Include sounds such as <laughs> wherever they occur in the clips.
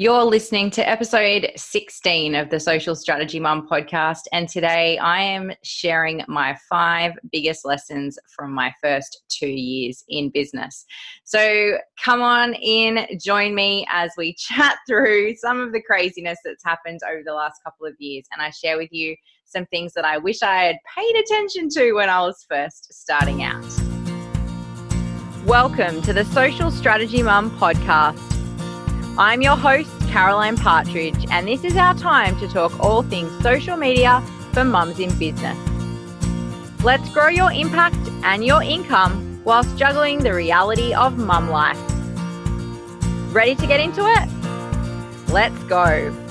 You're listening to episode 16 of the Social Strategy Mum podcast, and today I am sharing my five biggest lessons from my first two years in business. So come on in, join me as we <laughs> chat through some of the craziness that's happened over the last couple of years, and I share with you some things that I wish I had paid attention to when I was first starting out. Welcome to the Social Strategy Mum podcast. I'm your host, Caroline Partridge, and this is our time to talk all things social media for mums in business. Let's grow your impact and your income whilst juggling the reality of mum life. Ready to get into it? Let's go.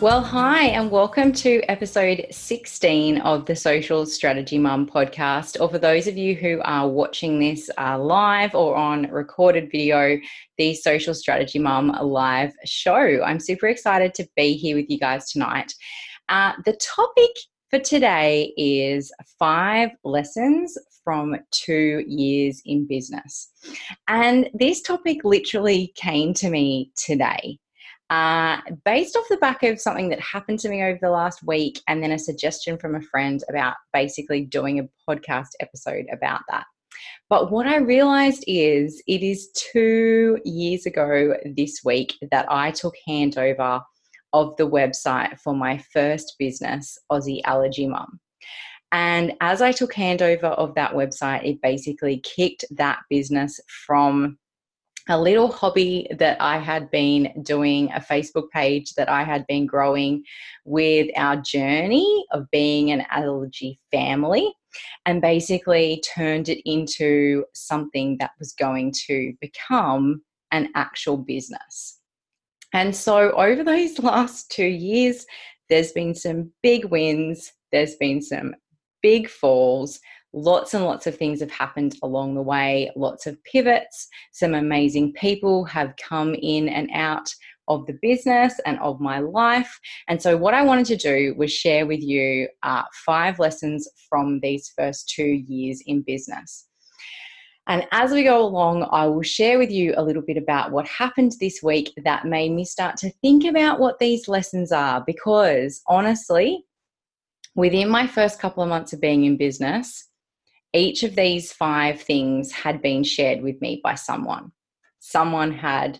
Well, hi, and welcome to episode 16 of the Social Strategy Mum podcast. Or for those of you who are watching this uh, live or on recorded video, the Social Strategy Mum live show. I'm super excited to be here with you guys tonight. Uh, the topic for today is five lessons from two years in business. And this topic literally came to me today uh, based off the back of something that happened to me over the last week, and then a suggestion from a friend about basically doing a podcast episode about that. But what I realized is it is two years ago this week that I took handover of the website for my first business, Aussie Allergy Mum. And as I took handover of that website, it basically kicked that business from a little hobby that I had been doing, a Facebook page that I had been growing with our journey of being an allergy family, and basically turned it into something that was going to become an actual business. And so, over those <laughs> last two years, there's been some big wins, there's been some big falls, Lots and lots of things have happened along the way, lots of pivots. Some amazing people have come in and out of the business and of my life. And so, what I wanted to do was share with you uh, five lessons from these first two years in business. And as we go along, I will share with you a little bit about what happened this week that made me start to think about what these lessons are. Because honestly, within my first couple of months of being in business, each of these five things had been shared with me by someone. Someone had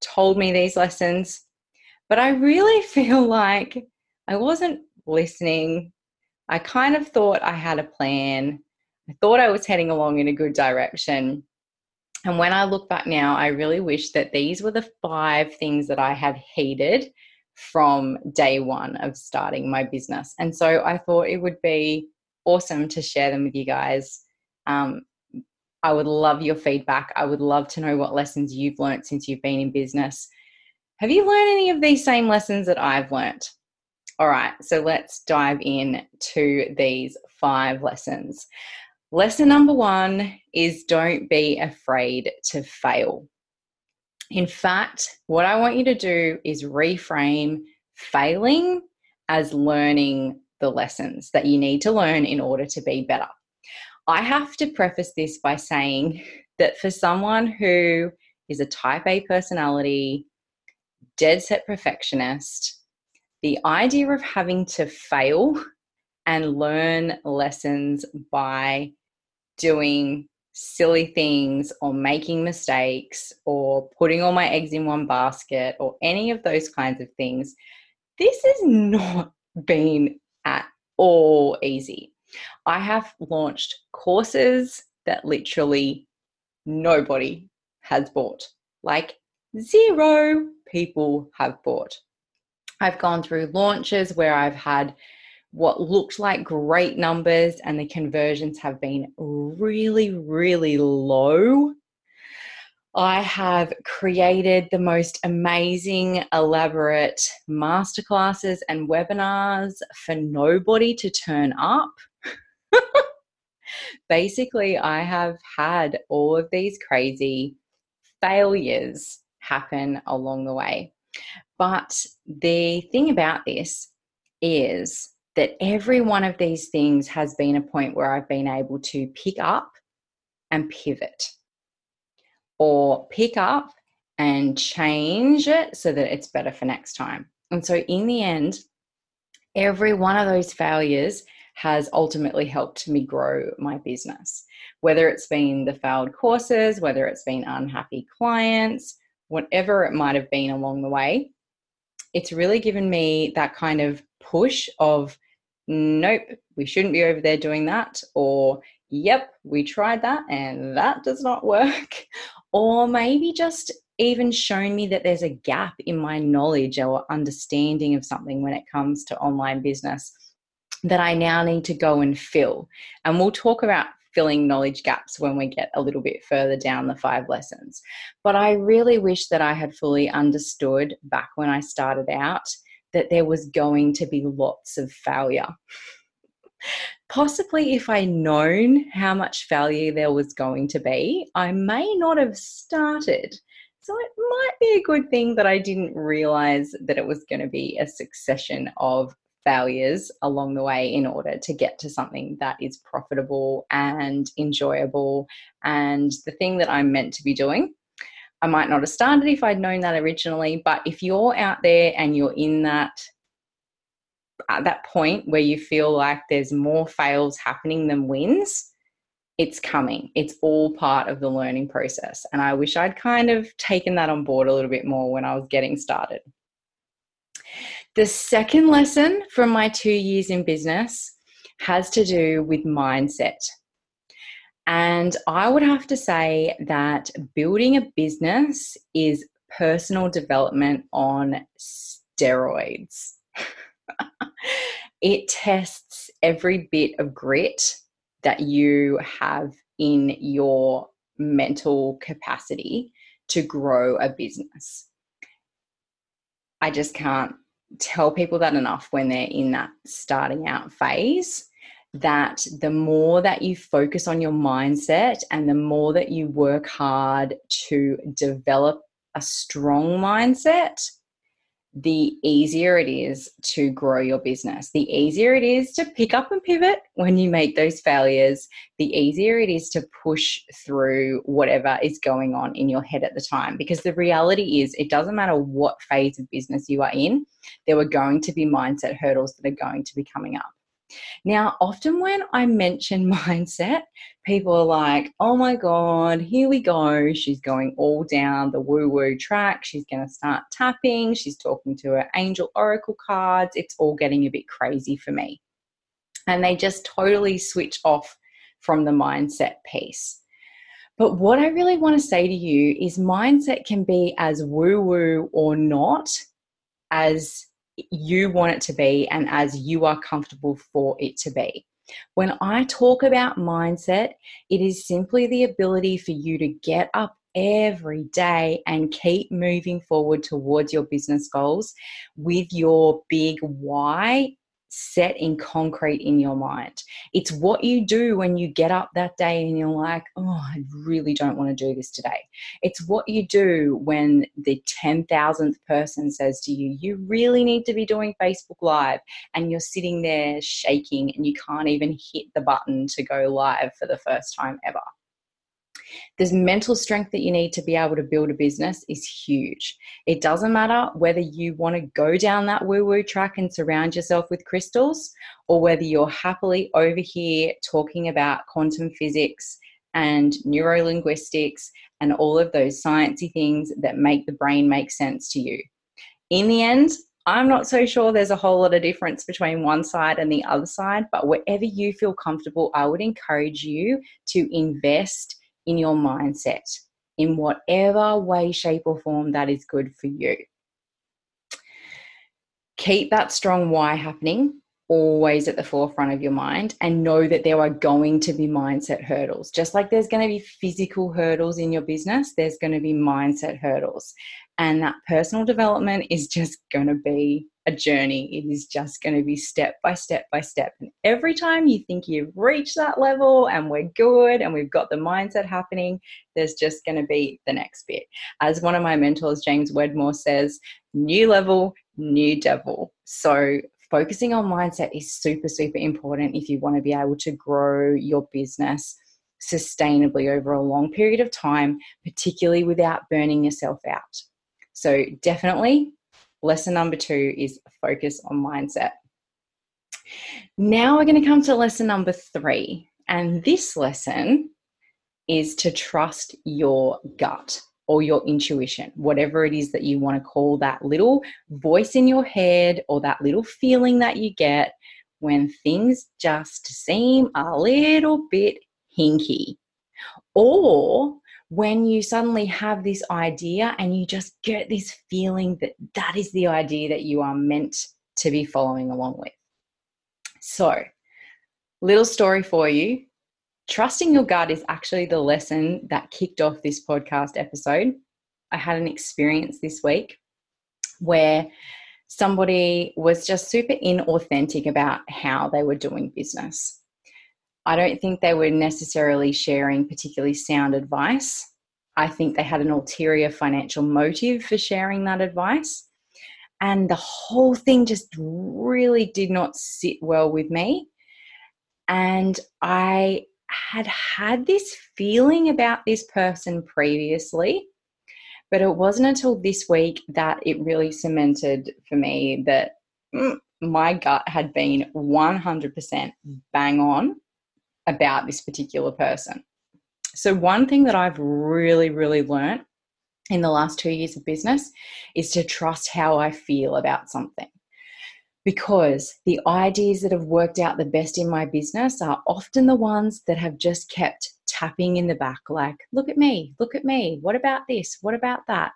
told me these lessons, but I really <laughs> feel like I wasn't listening. I kind of thought I had a plan. I thought I was heading along in a good direction. And when I look back now, I really wish that these were the five things that I had heeded from day one of starting my business. And so I thought it would be awesome to share them with you guys. Um, I would love your feedback. I would love to know what lessons you've learned since you've been in business. Have you learned any of these same lessons that I've learned? All right, so let's dive in to these five lessons. Lesson number one is don't be afraid to fail. In fact, what I want you to do is reframe failing as learning the lessons that you need to learn in order to be better. I have to preface this by saying that for someone who is a type A personality, dead set perfectionist, the idea of having to fail and learn lessons by doing silly things or making mistakes or putting all my eggs in one basket or any of those kinds of things, this has not been at all easy. I have launched courses that literally nobody has bought. Like zero people have bought. I've gone through launches where I've had what looked like great numbers and the conversions have been really, really low. I have created the most amazing, elaborate masterclasses and webinars for nobody to turn up. <laughs> Basically, I have had all of these crazy failures happen along the way. But the thing about this is that every one of these things has been a point where I've been able to pick up and pivot or pick up and change it so that it's better for next time. And so, in the end, every one of those failures has ultimately helped me grow my business. Whether it's been the failed courses, whether it's been unhappy clients, whatever it might have been along the way, it's really given me that kind of push of, nope, we shouldn't be over there doing that, or yep, we tried that and that does not work, or maybe just even shown me that there's a gap in my knowledge or understanding of something when it comes to online business that I now need to go and fill. And we'll talk about filling knowledge gaps when we get a little bit further down the five lessons. But I really wish that I had fully understood back when I started out that there was going to be lots of failure. Possibly, if I'd known how much value there was going to be, I may not have started. So it might be a good thing that I didn't realize that it was going to be a succession of failures along the way in order to get to something that is profitable and enjoyable and the thing that I'm meant to be doing. I might not have started if I'd known that originally, but if you're out there and you're in that at that point where you feel like there's more fails happening than wins, it's coming. It's all part of the learning process. And I wish I'd kind of taken that on board a little bit more when I was getting started. The second lesson from my two years in business has to do with mindset. And I would have to say that building a business is personal development on steroids. It tests every bit of grit that you have in your mental capacity to grow a business. I just can't tell people that enough when they're in that starting out phase that the more that you focus on your mindset and the more that you work hard to develop a strong mindset, the easier it is to grow your business. The easier it is to pick up and pivot when you make those failures. The easier it is to push through whatever is going on in your head at the time. Because the reality is, it doesn't matter what phase of business you are in, there are going to be mindset hurdles that are going to be coming up. Now, often when I mention <laughs> mindset, people are like, oh my God, here we go. She's going all down the woo woo track. She's going to start tapping. She's talking to her angel oracle cards. It's all getting a bit crazy for me. And they just totally switch off from the mindset piece. But what I really want to say to you is mindset can be as woo woo or not as you want it to be and as you are comfortable for it to be. When I talk about mindset, it is simply the ability for you to get up every day and keep moving forward towards your business goals with your big why set in concrete in your mind. It's what you do when you get up that day and you're like, oh, I really don't want to do this today. It's what you do when the 10,000th person says to you, you really need to be doing Facebook Live, and you're sitting there shaking and you can't even hit the button to go live for the first time ever. This mental strength that you need to be able to build a business is huge. It doesn't matter whether you want to go down that woo woo track and surround yourself with crystals, or whether you're happily over here talking about quantum physics and neurolinguistics and all of those sciencey things that make the brain make sense to you. In the end, I'm not so sure there's a whole lot of difference between one side and the other side, but wherever you feel comfortable, I would encourage you to invest in your mindset in whatever way, shape, or form that is good for you. Keep that strong why happening always at the forefront of your mind and know that there are going to be mindset hurdles. Just like there's going to be physical hurdles in your business, there's going to be mindset hurdles. And that personal development is just going to be a journey. It is just going to be step by step by step. And every time you think you've reached that level and we're good and we've got the mindset happening, there's just going to be the next bit. As one of my mentors, James Wedmore, says, new level, new devil. So focusing on mindset is super, super important if you want to be able to grow your business sustainably over a long period of time, particularly without burning yourself out. So, definitely, lesson number two is focus on mindset. Now, we're going to come to lesson number three. And this lesson is to trust your gut or your intuition, whatever it is that you want to call that little voice in your head or that little feeling that you get when things just seem a little bit hinky. Or when you suddenly have this idea and you just get this feeling that that is the idea that you are meant to be following along with. So, little story for you. Trusting your gut is actually the lesson that kicked off this podcast episode. I had an experience this week where somebody was just super inauthentic about how they were doing business. I don't think they were necessarily sharing particularly sound advice. I think they had an ulterior financial motive for sharing that advice. And the whole thing just really did not sit well with me. And I had had this feeling about this person previously but it wasn't until this week that it really cemented for me that mm, my gut had been 100% bang on about this particular person. So, one thing that I've really, really learned in the last two years of business is to trust how I feel about something. Because the ideas that have worked out the best in my business are often the ones that have just kept tapping in the back, like, look at me, look at me, what about this, what about that?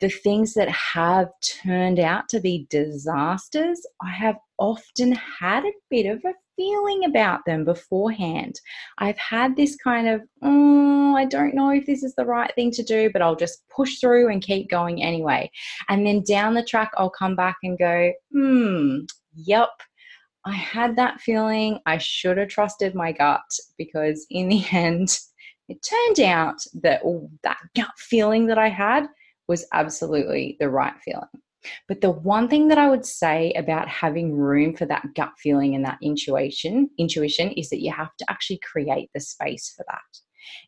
The things that have turned out to be disasters, I have often had a bit of a feeling about them beforehand. I've had this kind of, oh, I don't know if this is the right thing to do, but I'll just push through and keep going anyway. And then down the track, I'll come back and go, hmm, yep, I had that feeling I should have trusted my gut because in the <laughs> end, it turned out that that gut feeling that I had was absolutely the right feeling. But the one thing that I would say about having room for that gut feeling and that intuition, intuition is that you have to actually create the space for that.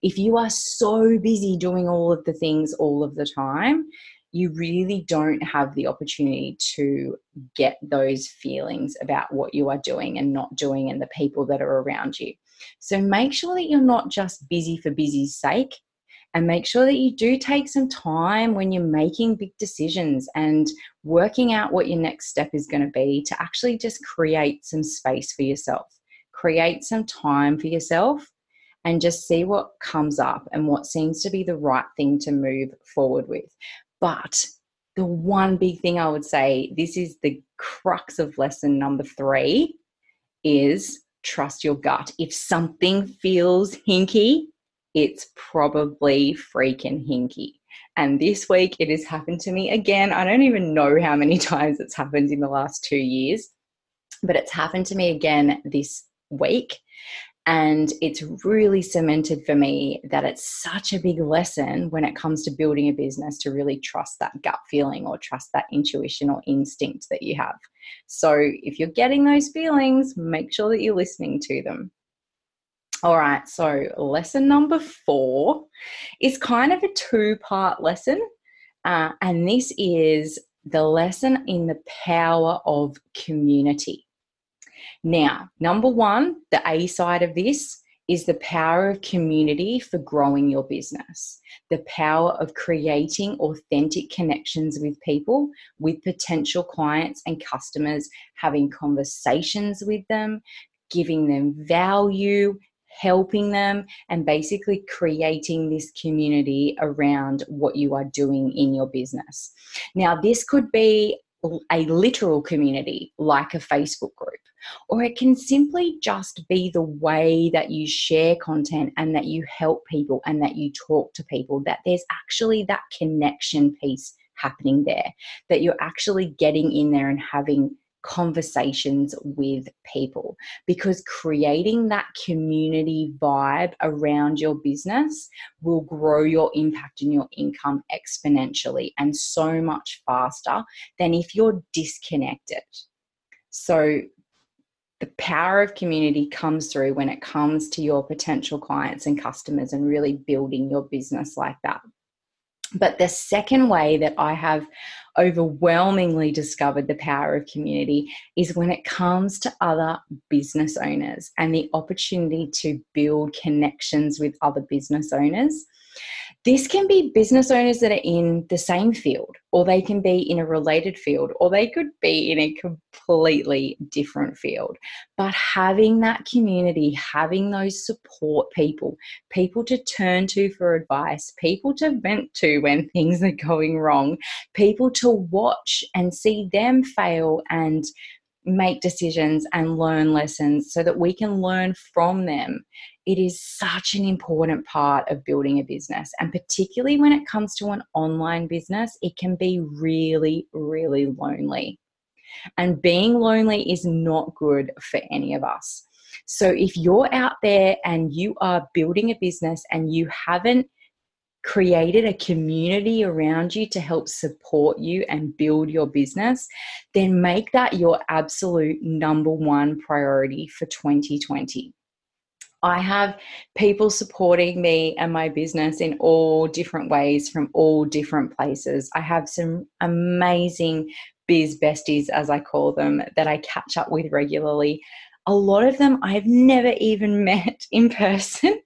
If you are so busy doing all of the things all of the time, you really don't have the opportunity to get those feelings about what you are doing and not doing and the people that are around you. So make sure that you're not just busy for busy's sake and make sure that you do take some time when you're making big decisions and working out what your next step is going to be to actually just create some space for yourself. Create some time for yourself and just see what comes up and what seems to be the right thing to move forward with. But the one big thing I would say, this is the crux of lesson number three, is trust your gut. If something feels hinky, it's probably freaking hinky. And this week it has happened to me again. I don't even know how many <laughs> times it's happened in the last two years, but it's happened to me again this week. And it's really cemented for me that it's such a big lesson when it comes to building a business to really trust that gut feeling or trust that intuition or instinct that you have. So if you're getting those feelings, make sure that you're listening to them. All right, so lesson number four is kind of a two part lesson. Uh, and this is the lesson in the power of community. Now, number one, the A side of this is the power of community for growing your business, the power of creating authentic connections with people, with potential clients and customers, having conversations with them, giving them value, helping them, and basically creating this community around what you are doing in your business. Now, this could be a literal community like a Facebook group or it can simply just be the way that you share content and that you help people and that you talk to people, that there's actually that connection piece happening there, that you're actually getting in there and having conversations with people because creating that community vibe around your business will grow your impact and your income exponentially and so much faster than if you're disconnected. So, the power of community comes through when it comes to your potential clients and customers and really building your business like that. But the second way that I have overwhelmingly discovered the power of community is when it comes to other business owners and the opportunity to build connections with other business owners. This can be business owners that are in the same field, or they can be in a related field, or they could be in a completely different field. But having that community, having those support people, people to turn to for advice, people to vent to when <laughs> things are going wrong, people to watch and see them fail and make decisions and learn lessons so that we can learn from them it is such an important part of building a business. And particularly when it comes to an online business, it can be really, really lonely. And being lonely is not good for any of us. So if you're out there and you are building a business and you haven't created a community around you to help support you and build your business, then make that your absolute number one priority for 2020. I have people supporting me and my business in all different ways from all different places. I have some amazing biz besties, as I call them, that I catch up with regularly. A lot of them I've never even <laughs> met in person.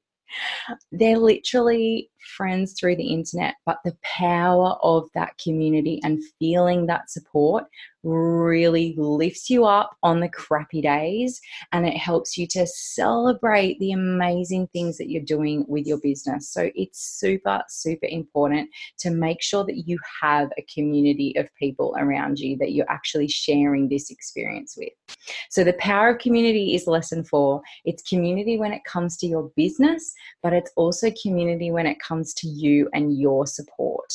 They're literally friends through the internet, but the power of that community and feeling that support really lifts you up on the crappy days and it helps you to celebrate the amazing things that you're doing with your business. So it's super, super important to make sure that you have a community of people around you that you're actually sharing this experience with. So the power of community is lesson four. It's community when it comes to your business, but it's also community when it comes to you and your support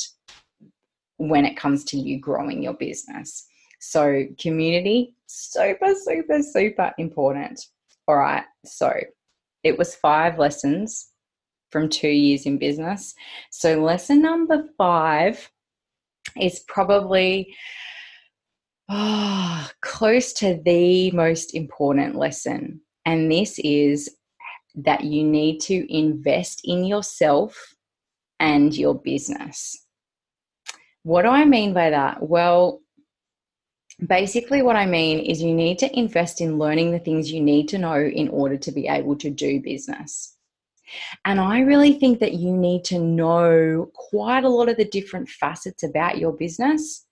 when it comes to you growing your business. So, community, super, super, super important. All right. So, it was five lessons from two years in business. So, lesson number five is probably oh, close to the most important lesson. And this is that you need to invest in yourself and your business. What do I mean by that? Well, basically, what I mean is you need to invest in learning the things you need to know in order to be able to do business. And I really think that you need to know quite a lot of the different facets about your business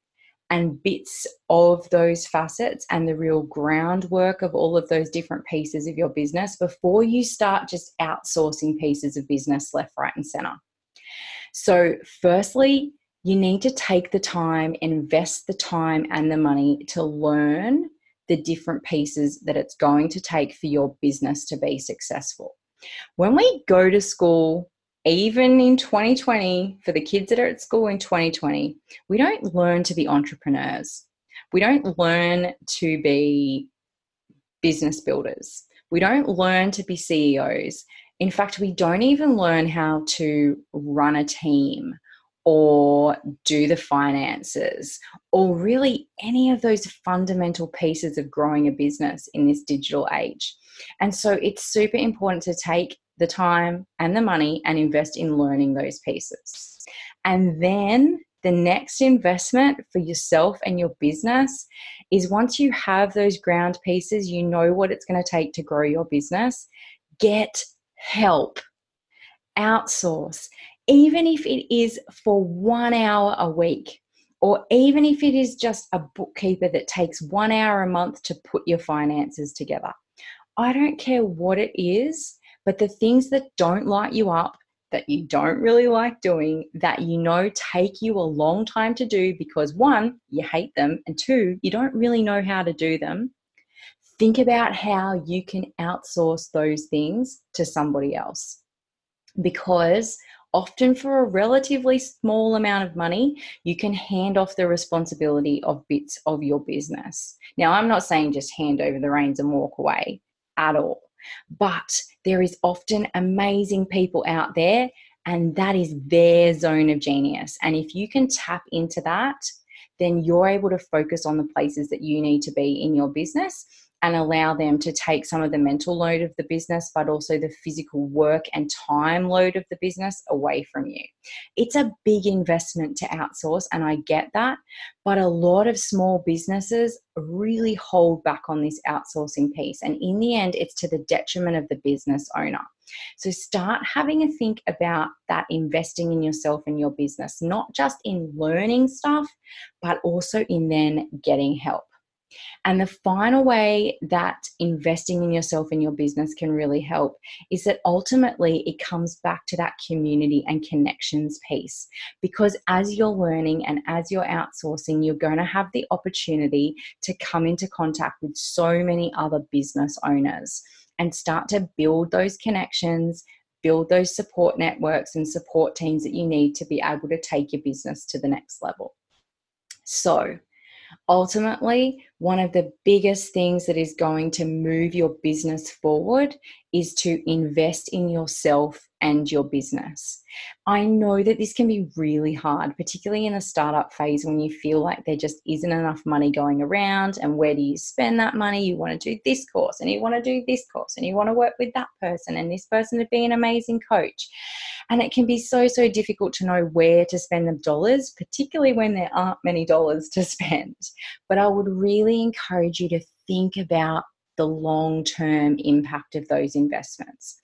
and bits of those facets and the real groundwork of all of those different pieces of your business before you start just outsourcing pieces of business left, right, and center. So, firstly, you need to take the time, invest the time and the money to learn the different pieces that it's going to take for your business to be successful. When we go to school, even in 2020, for the kids that are at school in 2020, we don't learn to be entrepreneurs. We don't learn to be business builders. We don't learn to be CEOs. In fact, we don't even learn how to run a team or do the finances or really any of those fundamental pieces of growing a business in this digital age. And so it's super important to take the time and the money and invest in learning those pieces. And then the next investment for yourself and your business is once you have those ground pieces, you know what it's going to take to grow your business, get help, outsource even if it is for one hour a week, or even if it is just a bookkeeper that takes one hour a month to put your finances together. I don't care what it is, but the things that don't light you up, that you don't really like doing, that you know take you a long time to do because one, you hate them, and two, you don't really know how to do them. Think about how you can outsource those things to somebody else. Because often for a relatively small amount of money, you can hand off the responsibility of bits of your business. Now, I'm not saying just hand over the reins and walk away at all, but there is often amazing people out there, and that is their zone of genius. And if you can tap into that, then you're able to focus on the places that you need to be in your business and allow them to take some of the mental load of the business, but also the physical work and time load of the business away from you. It's a big investment to outsource, and I get that, but a lot of small businesses really hold back on this outsourcing piece. And in the end, it's to the detriment of the business owner. So start having a think about that investing in yourself and your business, not just in learning stuff, but also in then getting help. And the final way that investing in yourself and your business can really help is that ultimately it comes back to that community and connections piece. Because as you're learning and as you're outsourcing, you're going to have the opportunity to come into contact with so many other business owners and start to build those connections, build those support networks and support teams that you need to be able to take your business to the next level. So, ultimately, one of the biggest things that is going to move your business forward is to invest in yourself and your business. I know that this can be really hard, particularly in the startup phase when you feel like there just isn't enough money going around. And where do you spend that money? You want to do this course and you want to do this course and you want to work with that person and this person to be an amazing coach. And it can be so, so difficult to know where to spend the dollars, particularly when there aren't many dollars to <laughs> spend. But I would really encourage you to think about the long term impact of those investments.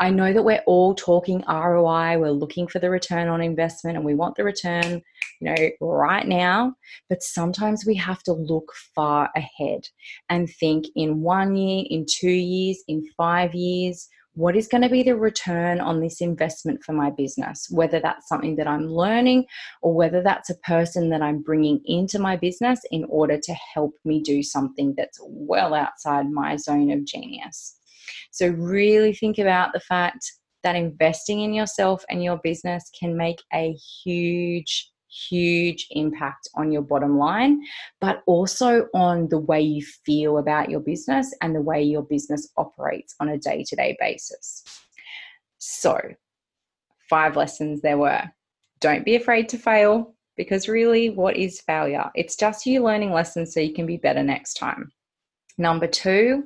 I know that we're all talking ROI, we're looking for the return on investment and we want the return, you know, right now, but sometimes we have to look far ahead and think in 1 year, in 2 years, in 5 years, what is going to be the return on this investment for my business? Whether that's something that I'm learning or whether that's a person that I'm bringing into my business in order to help me do something that's well outside my zone of genius. So, really think about the fact that investing in yourself and your business can make a huge huge impact on your bottom line, but also on the way you feel about your business and the way your business operates on a day to day basis. So, five lessons there were. Don't be afraid to fail because really, what is failure? It's just you learning lessons so you can be better next time. Number two,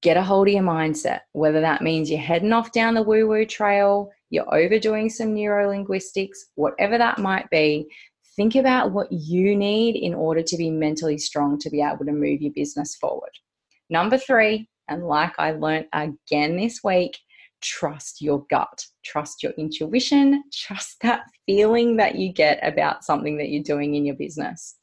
get a hold of your mindset, whether that means you're heading off down the woo woo trail, you're overdoing some neurolinguistics, whatever that might be, think about what you need in order to be mentally strong to be able to move your business forward. Number three, and like I learned again this week, trust your gut, trust your intuition, trust that feeling that you get about something that you're doing in your business.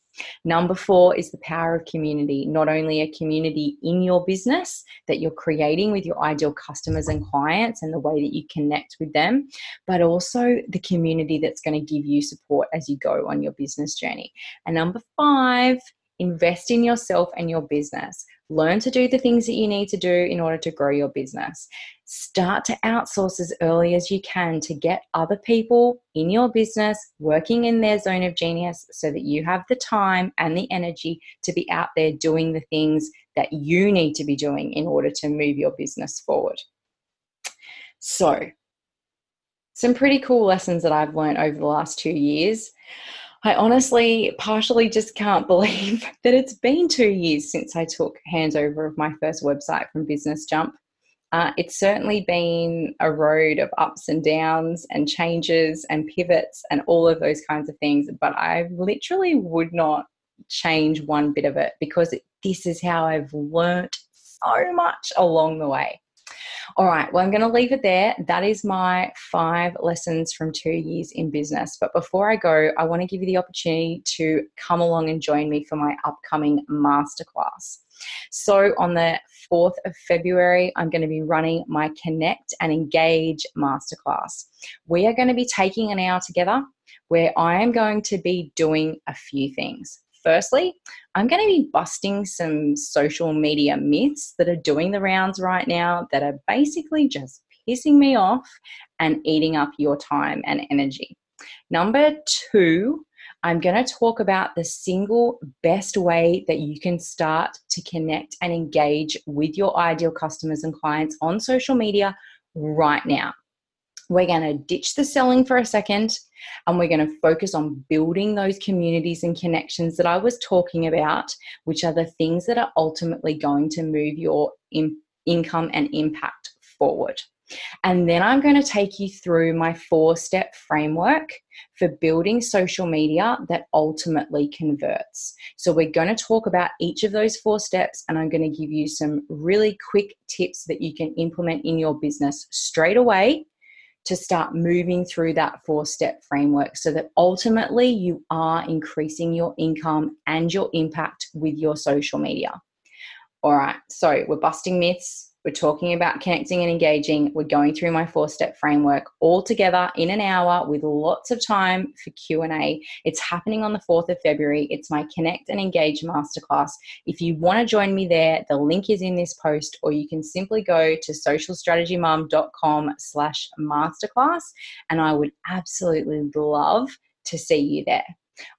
Number four is the power of community, not only a community in your business that you're creating with your ideal customers and clients and the way that you connect with them, but also the community that's going to give you support as you go on your business journey. And number five, invest in yourself and your business. Learn to do the things that you need to do in order to grow your business. Start to outsource as early as you can to get other people in your business working in their zone of genius so that you have the time and the energy to be out there doing the things that you need to be doing in order to move your business forward. So, some pretty cool lessons that I've learned over the last two years. I honestly partially just can't believe <laughs> that it's been two years since I took handover of my first website from Business Jump. Uh, it's certainly been a road of ups and downs and changes and pivots and all of those kinds of things, but I literally would not change one bit of it because this is how I've learnt so much along the way. All right, well, I'm going to leave it there. That is my five lessons from two years in business. But before I go, I want to give you the opportunity to come along and join me for my upcoming masterclass. So, on the 4th of February, I'm going to be running my Connect and Engage masterclass. We are going to be taking an hour together where I am going to be doing a few things. Firstly, I'm going to be busting some social media myths that are doing the rounds right now that are basically just pissing me off and eating up your time and energy. Number two, I'm going to talk about the single best way that you can start to connect and engage with your ideal customers and clients on social media right now. We're going to ditch the selling for a second and we're going to focus on building those communities and connections that I was talking about, which are the things that are ultimately going to move your in- income and impact forward. And then I'm going to take you through my four step framework for building social media that ultimately converts. So, we're going to talk about each of those four steps, and I'm going to give you some really quick tips that you can implement in your business straight away to start moving through that four step framework so that ultimately you are increasing your income and your impact with your social media. All right, so we're busting myths we're talking about connecting and engaging. We're going through my four-step framework all together in an hour with lots of time for Q&A. It's happening on the 4th of February. It's my Connect and Engage masterclass. If you want to join me there, the link is in this post or you can simply go to socialstrategymum.com slash masterclass and I would absolutely love to see you there.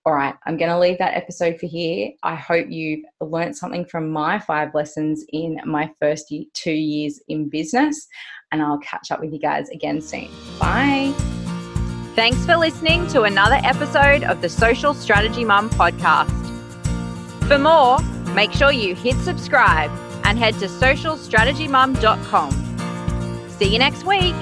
All right, I'm going to leave that episode for here. I hope you've learned something from my five lessons in my first two years in business, and I'll catch up with you guys again soon. Bye. Thanks for listening to another episode of the Social Strategy Mum podcast. For more, make sure you hit subscribe and head to socialstrategymum.com. See you next week.